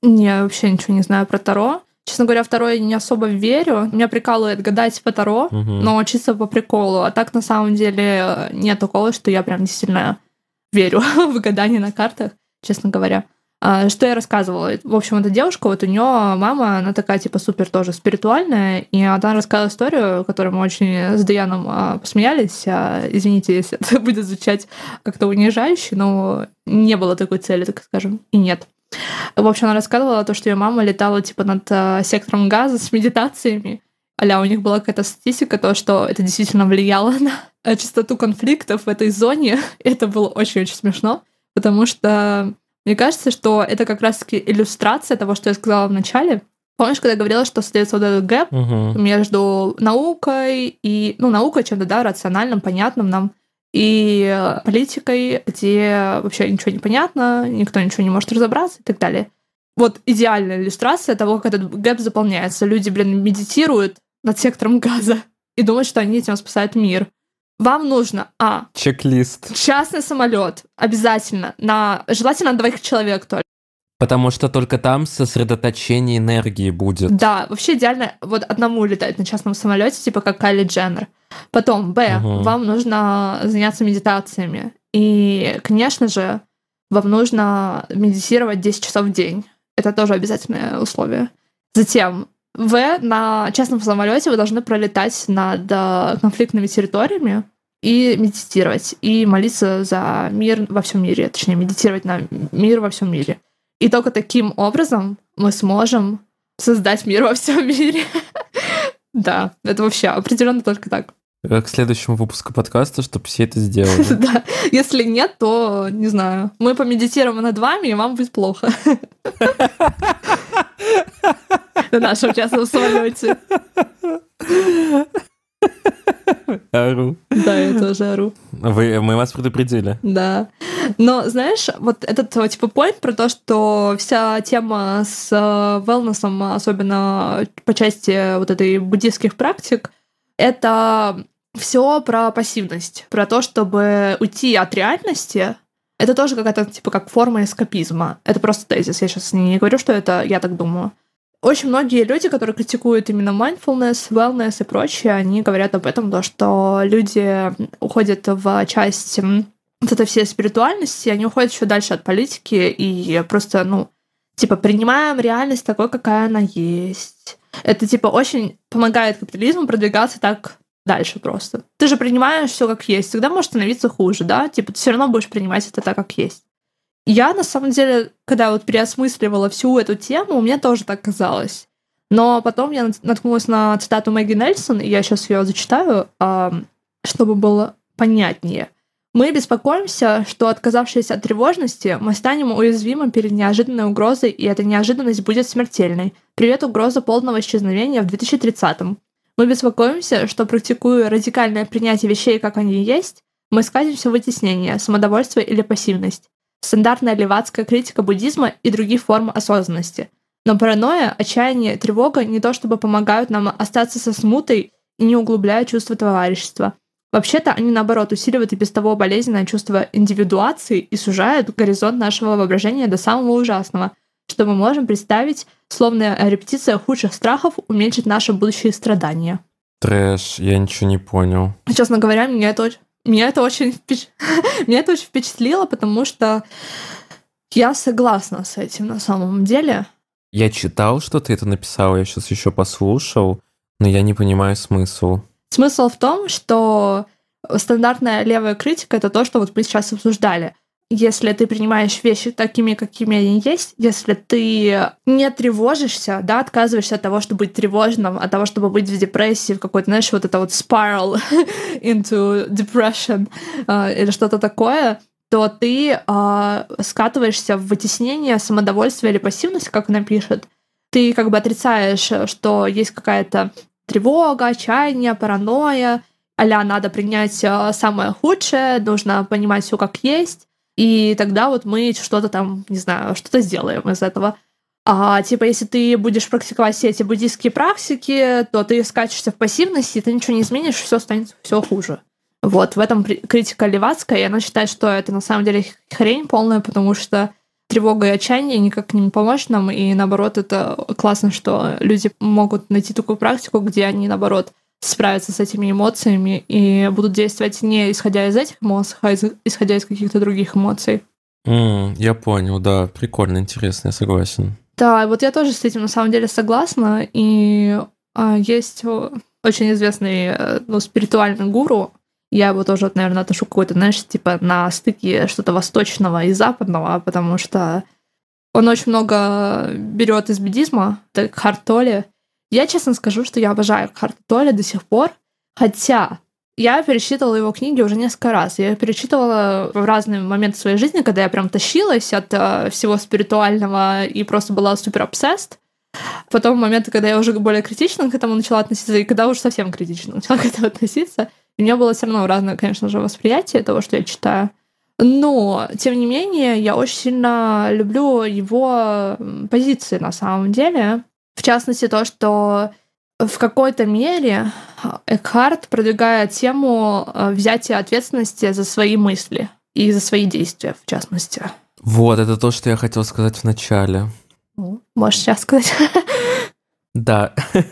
Я вообще ничего не знаю про Таро. Честно говоря, в Таро я не особо верю. Меня прикалывает гадать по Таро, Мгм. но чисто по приколу. А так, на самом деле, нет такого, что я прям действительно верю в гадание на картах, честно говоря. А, Что я рассказывала? В общем, эта девушка, вот у нее мама, она такая, типа, супер тоже спиритуальная, и она рассказала историю, которую мы очень с Даяном а, посмеялись. А, Извините, если это будет звучать как-то унижающе, но не было такой цели, так скажем, и нет. В общем, она рассказывала то, что ее мама летала, типа, над сектором газа с медитациями, а у них была какая-то статистика, то, что это действительно влияло на частоту конфликтов в этой зоне. Это было очень-очень смешно, потому что мне кажется, что это как раз-таки иллюстрация того, что я сказала в начале, Помнишь, когда я говорила, что остается вот этот gap Мгм. между наукой и... Ну, наукой чем-то, да, рациональным, понятным нам, и политикой, где вообще ничего не понятно, никто ничего не может разобраться и так далее. Вот идеальная иллюстрация того, как этот gap заполняется. Люди, блин, медитируют над сектором газа и думают, что они этим спасают мир. Вам нужно, а, Чек-лист. частный самолет обязательно, на, желательно на двоих человек только. Потому что только там сосредоточение энергии будет. Да, вообще идеально вот одному летать на частном самолете, типа как Кайли Дженнер. Потом, Б, Мгм. вам нужно заняться медитациями. И, конечно же, вам нужно медитировать 10 часов в день. Это тоже обязательное условие. Затем, В, на частном самолете вы должны пролетать над э, конфликтными территориями и медитировать, и молиться за мир во всем мире, точнее, медитировать на мир во всем мире. И только таким образом мы сможем создать мир во всем мире. Да, это вообще определенно только так. К следующему выпуску подкаста, чтобы все это сделали. Да. Если нет, то не знаю. Мы помедитируем над вами, и вам будет плохо. На нашем частном самолете. Ору. Да, я тоже ору. Вы, мы вас предупредили. Да. Но, знаешь, вот этот типа point про то, что вся тема с э, wellness, особенно по части вот этой буддийских практик, это все про пассивность, про то, чтобы уйти от реальности. Это тоже какая-то типа как форма эскапизма. Это просто тезис. Я сейчас не говорю, что это я так думаю. Очень многие люди, которые критикуют именно mindfulness, wellness и прочее, они говорят об этом, то, что люди уходят в часть вот этой всей спиритуальности, они уходят еще дальше от политики и просто, ну, типа, принимаем реальность такой, какая она есть. Это, типа, очень помогает капитализму продвигаться так дальше просто. Ты же принимаешь все как есть, всегда может становиться хуже, да? Типа, ты все равно будешь принимать это так, как есть. Я, на самом деле, когда вот переосмысливала всю эту тему, мне тоже так казалось. Но потом я нат- наткнулась на цитату Мэгги Нельсон, и я сейчас ее зачитаю, чтобы было понятнее. Мы беспокоимся, что, отказавшись от тревожности, мы станем уязвимы перед неожиданной угрозой, и эта неожиданность будет смертельной. Привет, угроза полного исчезновения в 2030-м. Мы беспокоимся, что, практикуя радикальное принятие вещей, как они есть, мы скатимся в вытеснение, самодовольство или пассивность. Стандартная левацкая критика буддизма и других форм осознанности. Но паранойя, отчаяние, тревога не то чтобы помогают нам остаться со смутой и не углубляя чувство товарищества. Вообще-то они, наоборот, усиливают и без того болезненное чувство индивидуации и сужают горизонт нашего воображения до самого ужасного, что мы можем представить, словно репетиция худших страхов уменьшит наши будущие страдания. Трэш, я ничего не понял. Честно говоря, меня это, меня это очень впеч- меня это очень впечатлило, потому что я согласна с этим на самом деле. Я читал, что ты это написал, я сейчас еще послушал, но я не понимаю смысл. Смысл в том, что стандартная левая критика это то, что вот мы сейчас обсуждали. Если ты принимаешь вещи такими, какими они есть, если ты не тревожишься, да, отказываешься от того, чтобы быть тревожным, от того, чтобы быть в депрессии, в какой-то, знаешь, вот это вот spiral into depression э, или что-то такое, то ты э, скатываешься в вытеснение самодовольствия или пассивность, как она пишет. Ты как бы отрицаешь, что есть какая-то тревога, отчаяние, паранойя, а надо принять э, самое худшее, нужно понимать все как есть, и тогда вот мы что-то там, не знаю, что-то сделаем из этого. А типа, если ты будешь практиковать все эти буддийские практики, то ты скачешься в пассивность, и ты ничего не изменишь, все станет все хуже. Вот, в этом критика Левацкая, и она считает, что это на самом деле хрень полная, потому что тревога и отчаяние никак не помочь нам, и наоборот, это классно, что люди могут найти такую практику, где они, наоборот, справятся с этими эмоциями и будут действовать не исходя из этих эмоций, а из- исходя из каких-то других эмоций. М, я понял, да, прикольно, интересно, я согласен. Да, вот я тоже с этим на самом деле согласна. И а, есть о, очень известный э, ну, спиритуальный гуру. Я его тоже, наверное, отношу какой-то, знаешь, типа на стыке что-то восточного и западного, потому что он очень много берет из буддизма, это Экхарт Толли. Я честно скажу, что я обожаю Экхарта Толли до сих пор, хотя я перечитывала его книги уже несколько раз. Я их перечитывала в разные моменты своей жизни, когда я прям тащилась от э, всего спиритуального и просто была супер obsessed. Потом моменты, когда я уже более критично к этому начала относиться, и когда уже совсем критично начала к этому относиться, у меня было все равно разное, конечно же, восприятие того, что я читаю. Но, тем не менее, я очень сильно люблю его позиции на самом деле. В частности, то, что в какой-то мере Экхарт продвигает тему э, взятия ответственности за свои мысли и за свои действия, в частности. Вот, это то, что я хотел сказать в начале. Ну, можешь сейчас сказать. Да.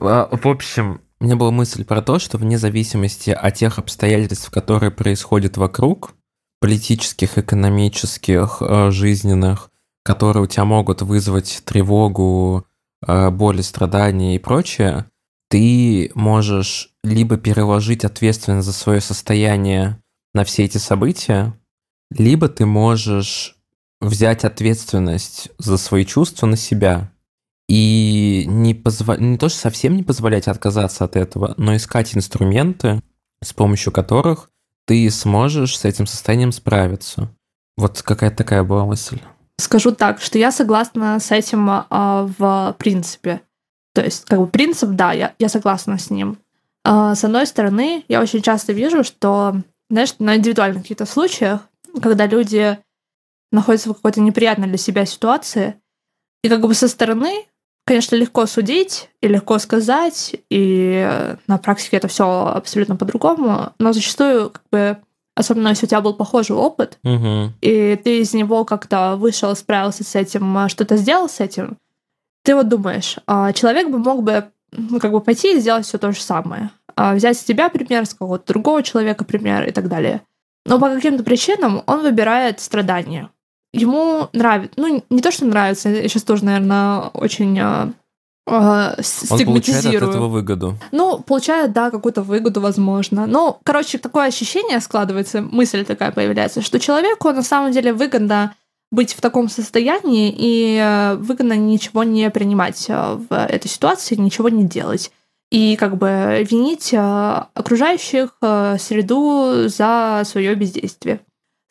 А, в общем, у меня была мысль про то, что вне зависимости от тех обстоятельств, которые происходят вокруг, политических, экономических, э, жизненных, которые у тебя могут вызвать тревогу, э, боль, страдания и прочее, ты можешь либо переложить ответственность за свое состояние на все эти события, либо ты можешь взять ответственность за свои чувства на себя и не, позво... не то, что совсем не позволять отказаться от этого, но искать инструменты, с помощью которых ты сможешь с этим состоянием справиться. Вот какая-то такая была мысль. Скажу так, что я согласна с этим а, в принципе. То есть, как бы принцип, да, я, я согласна с ним. А, с одной стороны, я очень часто вижу, что, знаешь, на индивидуальных каких-то случаях, когда люди находятся в какой-то неприятной для себя ситуации, и как бы со стороны конечно, легко судить и легко сказать, и на практике это все абсолютно по-другому, но зачастую, как бы, особенно если у тебя был похожий опыт, угу. и ты из него как-то вышел, справился с этим, что-то сделал с этим, ты вот думаешь, а человек бы мог бы ну, как бы пойти и сделать все то же самое. А взять с тебя пример, с какого-то другого человека пример и так далее. Но по каким-то причинам он выбирает страдания ему нравится, ну, не то, что нравится, я сейчас тоже, наверное, очень э, Он получает от этого выгоду. Ну, получает, да, какую-то выгоду, возможно. Ну, короче, такое ощущение складывается, мысль такая появляется, что человеку на самом деле выгодно быть в таком состоянии и э, выгодно ничего не принимать в этой ситуации, ничего не делать. И как бы винить окружающих среду за свое бездействие.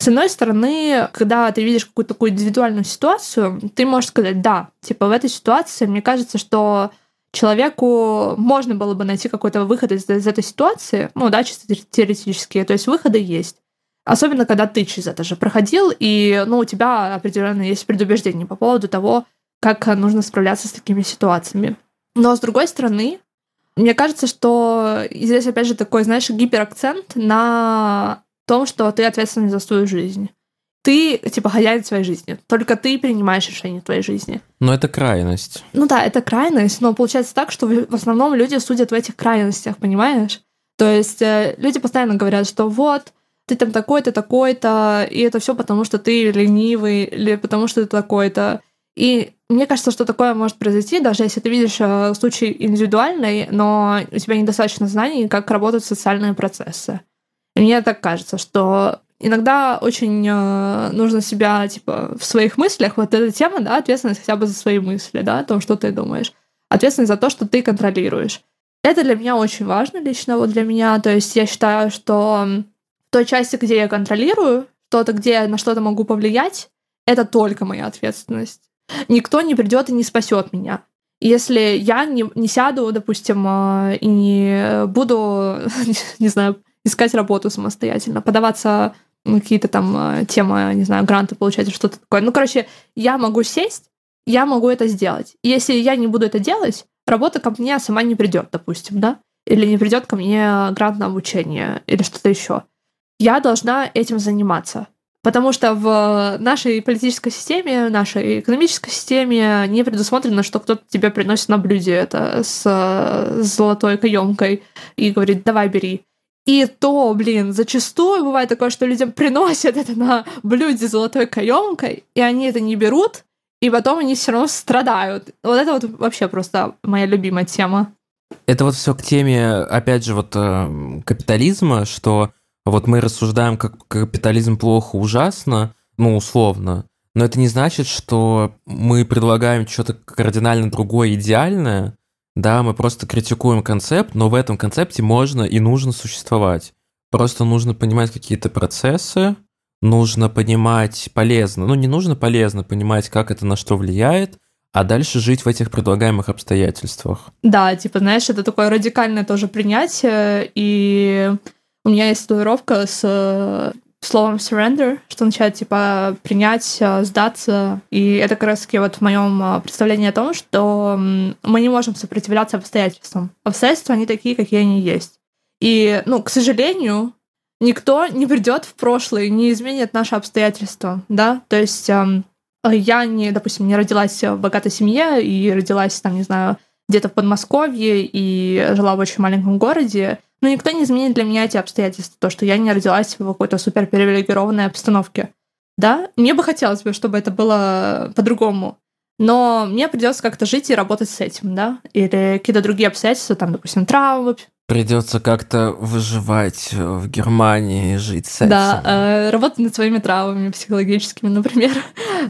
С одной стороны, когда ты видишь какую-то такую индивидуальную ситуацию, ты можешь сказать, да, типа в этой ситуации мне кажется, что человеку можно было бы найти какой-то выход из, из этой ситуации, ну да, чисто теоретически, то есть выходы есть. Особенно, когда ты через это же проходил, и ну, у тебя определенно есть предубеждение по поводу того, как нужно справляться с такими ситуациями. Но с другой стороны, мне кажется, что здесь опять же такой, знаешь, гиперакцент на том, что ты ответственный за свою жизнь. Ты, типа, хозяин своей жизни. Только ты принимаешь решения в твоей жизни. Но это крайность. Ну да, это крайность, но получается так, что в основном люди судят в этих крайностях, понимаешь? То есть э, люди постоянно говорят, что вот, ты там такой-то, такой-то, и это все потому, что ты ленивый, или потому что ты такой-то. И мне кажется, что такое может произойти, даже если ты видишь э, случай индивидуальный, но у тебя недостаточно знаний, как работают социальные процессы. Мне так кажется, что иногда очень э, нужно себя, типа, в своих мыслях, вот эта тема, да, ответственность хотя бы за свои мысли, да, о том, что ты думаешь. Ответственность за то, что ты контролируешь. Это для меня очень важно лично, вот для меня. То есть я считаю, что в той части, где я контролирую, что-то, где я на что-то могу повлиять, это только моя ответственность. Никто не придет и не спасет меня. Если я не, не сяду, допустим, э, и не буду, не знаю, искать работу самостоятельно, подаваться на какие-то там э, темы, не знаю, гранты получать, что-то такое. Ну, короче, я могу сесть, я могу это сделать. если я не буду это делать, работа ко мне сама не придет, допустим, да? Или не придет ко мне грант на обучение, или что-то еще. Я должна этим заниматься. Потому что в нашей политической системе, нашей экономической системе не предусмотрено, что кто-то тебе приносит на блюде это с, с золотой каемкой и говорит, давай бери. И то, блин, зачастую бывает такое, что людям приносят это на блюде золотой каемкой, и они это не берут, и потом они все равно страдают. Вот это вот вообще просто моя любимая тема. Это вот все к теме, опять же, вот э, капитализма, что вот мы рассуждаем, как капитализм плохо, ужасно, ну, условно, но это не значит, что мы предлагаем что-то кардинально другое, идеальное, да, мы просто критикуем концепт, но в этом концепте можно и нужно существовать. Просто нужно понимать какие-то процессы, нужно понимать полезно, ну не нужно полезно понимать, как это на что влияет, а дальше жить в этих предлагаемых обстоятельствах. Да, типа, знаешь, это такое радикальное тоже принятие, и у меня есть татуировка с э, словом surrender, что означает, типа, принять, э, сдаться. И это как раз таки вот в моем э, представлении о том, что мы не можем сопротивляться обстоятельствам. Обстоятельства, они такие, какие они есть. И, ну, к сожалению, никто не придет в прошлое не изменит наши обстоятельства, да, то есть эм, я не, допустим, не родилась в богатой семье и родилась, там, не знаю, где-то в Подмосковье и жила в очень маленьком городе, но никто не изменит для меня эти обстоятельства, то, что я не родилась в какой-то супер привилегированной обстановке. Да, мне бы хотелось бы, чтобы это было по-другому, но мне придется как-то жить и работать с этим, да, или какие-то другие обстоятельства, там, допустим, травмы, Придется как-то выживать в Германии, жить с этим. Да, э, работать над своими травмами психологическими, например,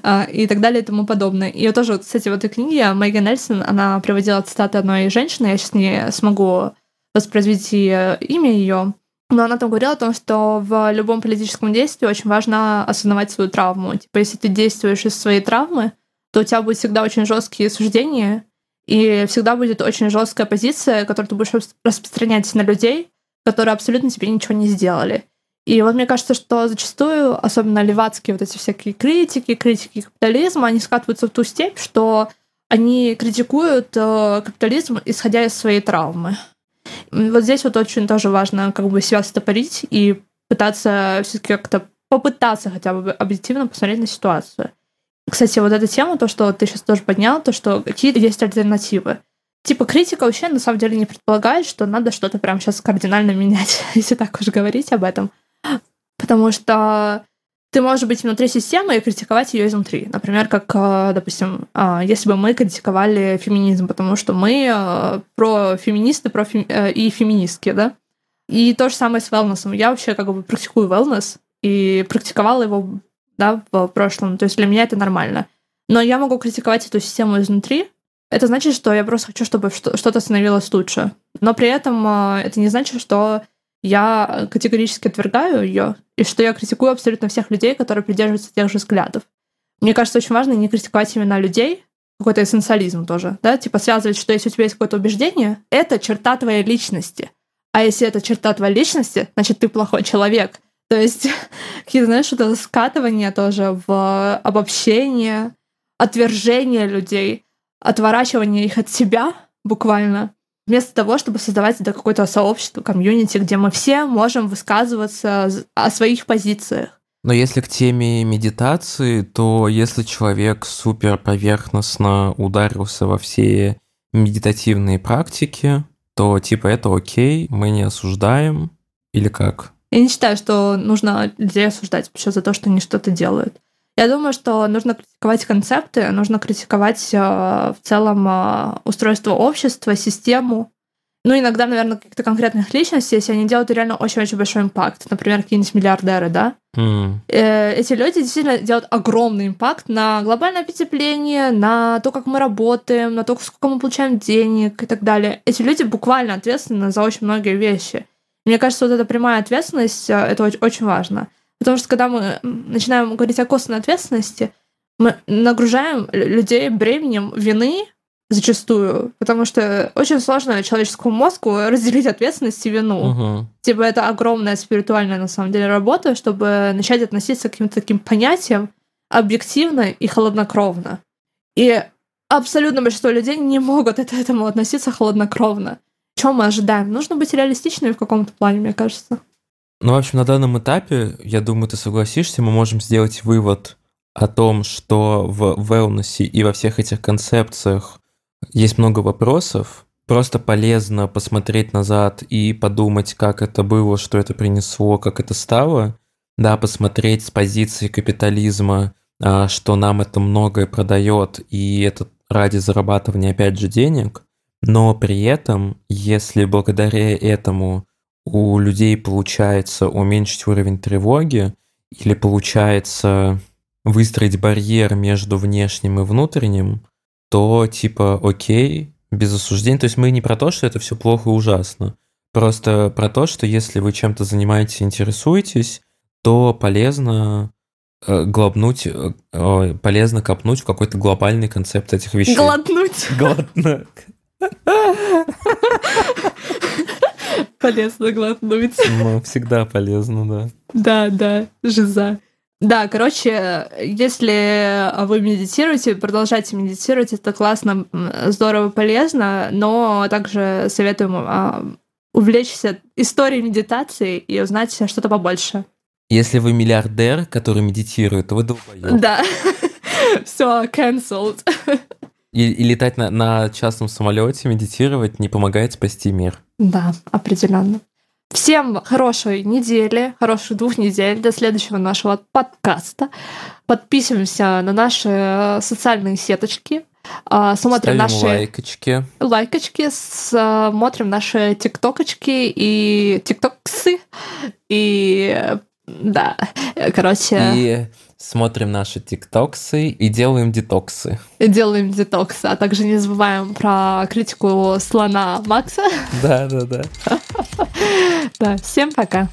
э, и так далее и тому подобное. И тоже, кстати, в этой книге Мэгги Нельсон, она приводила цитаты одной женщины, я сейчас не смогу воспроизвести имя ее, но она там говорила о том, что в любом политическом действии очень важно осознавать свою травму. Типа, если ты действуешь из своей травмы, то у тебя будет всегда очень жесткие суждения, и всегда будет очень жесткая позиция, которую ты будешь распространять на людей, которые абсолютно тебе ничего не сделали. И вот мне кажется, что зачастую, особенно левацкие вот эти всякие критики, критики капитализма, они скатываются в ту степь, что они критикуют э, капитализм, исходя из своей травмы. Вот здесь вот очень тоже важно как бы себя стопорить и пытаться все-таки как-то попытаться хотя бы объективно посмотреть на ситуацию. Кстати, вот эта тема, то, что ты сейчас тоже поднял, то, что какие есть альтернативы. Типа критика вообще на самом деле не предполагает, что надо что-то прямо сейчас кардинально менять, если так уж говорить об этом. Потому что ты можешь быть внутри системы и критиковать ее изнутри. Например, как, э, допустим, а, если бы мы критиковали феминизм, потому что мы э, про феминисты про. Э, и феминистки, да? И то же самое с wellness. Я вообще как бы практикую wellness и практиковала его да, в прошлом. То есть для меня это нормально. Но я могу критиковать эту систему изнутри. Это значит, что я просто хочу, чтобы что-то становилось лучше. Но при этом это не значит, что я категорически отвергаю ее, и что я критикую абсолютно всех людей, которые придерживаются тех же взглядов. Мне кажется, очень важно не критиковать именно людей, какой-то эссенциализм тоже, да, типа связывать, что если у тебя есть какое-то убеждение, это черта твоей личности. А если это черта твоей личности, значит, ты плохой человек. То есть какие-то, знаешь, это скатывание тоже в обобщение, отвержение людей, отворачивание их от себя буквально, вместо того, чтобы создавать это какое-то сообщество, комьюнити, где мы все можем высказываться о своих позициях. Но если к теме медитации, то если человек супер поверхностно ударился во все медитативные практики, то типа это окей, мы не осуждаем или как? Я не считаю, что нужно людей осуждать вообще за то, что они что-то делают. Я думаю, что нужно критиковать концепты, нужно критиковать э, в целом э, устройство общества, систему. Ну, иногда, наверное, каких-то конкретных личностей, если они делают реально очень-очень большой импакт. Например, какие-нибудь миллиардеры, да? Mm. Эти люди действительно делают огромный импакт на глобальное потепление, на то, как мы работаем, на то, сколько мы получаем денег и так далее. Эти люди буквально ответственны за очень многие вещи. Мне кажется, вот эта прямая ответственность, это очень важно. Потому что когда мы начинаем говорить о косвенной ответственности, мы нагружаем людей бременем вины зачастую, потому что очень сложно человеческому мозгу разделить ответственность и вину. Угу. Типа это огромная спиритуальная на самом деле работа, чтобы начать относиться к каким-то таким понятиям объективно и холоднокровно. И абсолютно большинство людей не могут к этому относиться холоднокровно. Чем мы ожидаем? Нужно быть реалистичными в каком-то плане, мне кажется. Ну, в общем, на данном этапе, я думаю, ты согласишься, мы можем сделать вывод о том, что в wellness и во всех этих концепциях есть много вопросов. Просто полезно посмотреть назад и подумать, как это было, что это принесло, как это стало. Да, посмотреть с позиции капитализма, а, что нам это многое продает, и это ради зарабатывания, опять же, денег. Но при этом, если благодаря этому у людей получается уменьшить уровень тревоги или получается выстроить барьер между внешним и внутренним, то типа окей, без осуждения. То есть мы не про то, что это все плохо и ужасно. Просто про то, что если вы чем-то занимаетесь, интересуетесь, то полезно э, глобнуть, э, полезно копнуть в какой-то глобальный концепт этих вещей. Глотнуть. Глотнуть. Полезно глотнуть. Ну, всегда полезно, да. Да, да, жиза. Да, короче, если вы медитируете, продолжайте медитировать, это классно, здорово, полезно, но также советуем а, увлечься историей медитации и узнать что-то побольше. Если вы миллиардер, который медитирует, то вы долбоёб. Да. Все, cancelled. И, и летать на, на частном самолете, медитировать не помогает спасти мир. Да, определенно. Всем хорошей недели, хороших двух недель до следующего нашего подкаста. Подписываемся на наши социальные сеточки. а, Смотрим Ставим наши лайкочки. лайкочки, смотрим наши тиктокочки и тиктоксы. И да, короче, И смотрим наши тиктоксы и делаем детоксы. делаем детокс, а также не забываем про критику слона Макса. Да, да, да. Да, всем пока.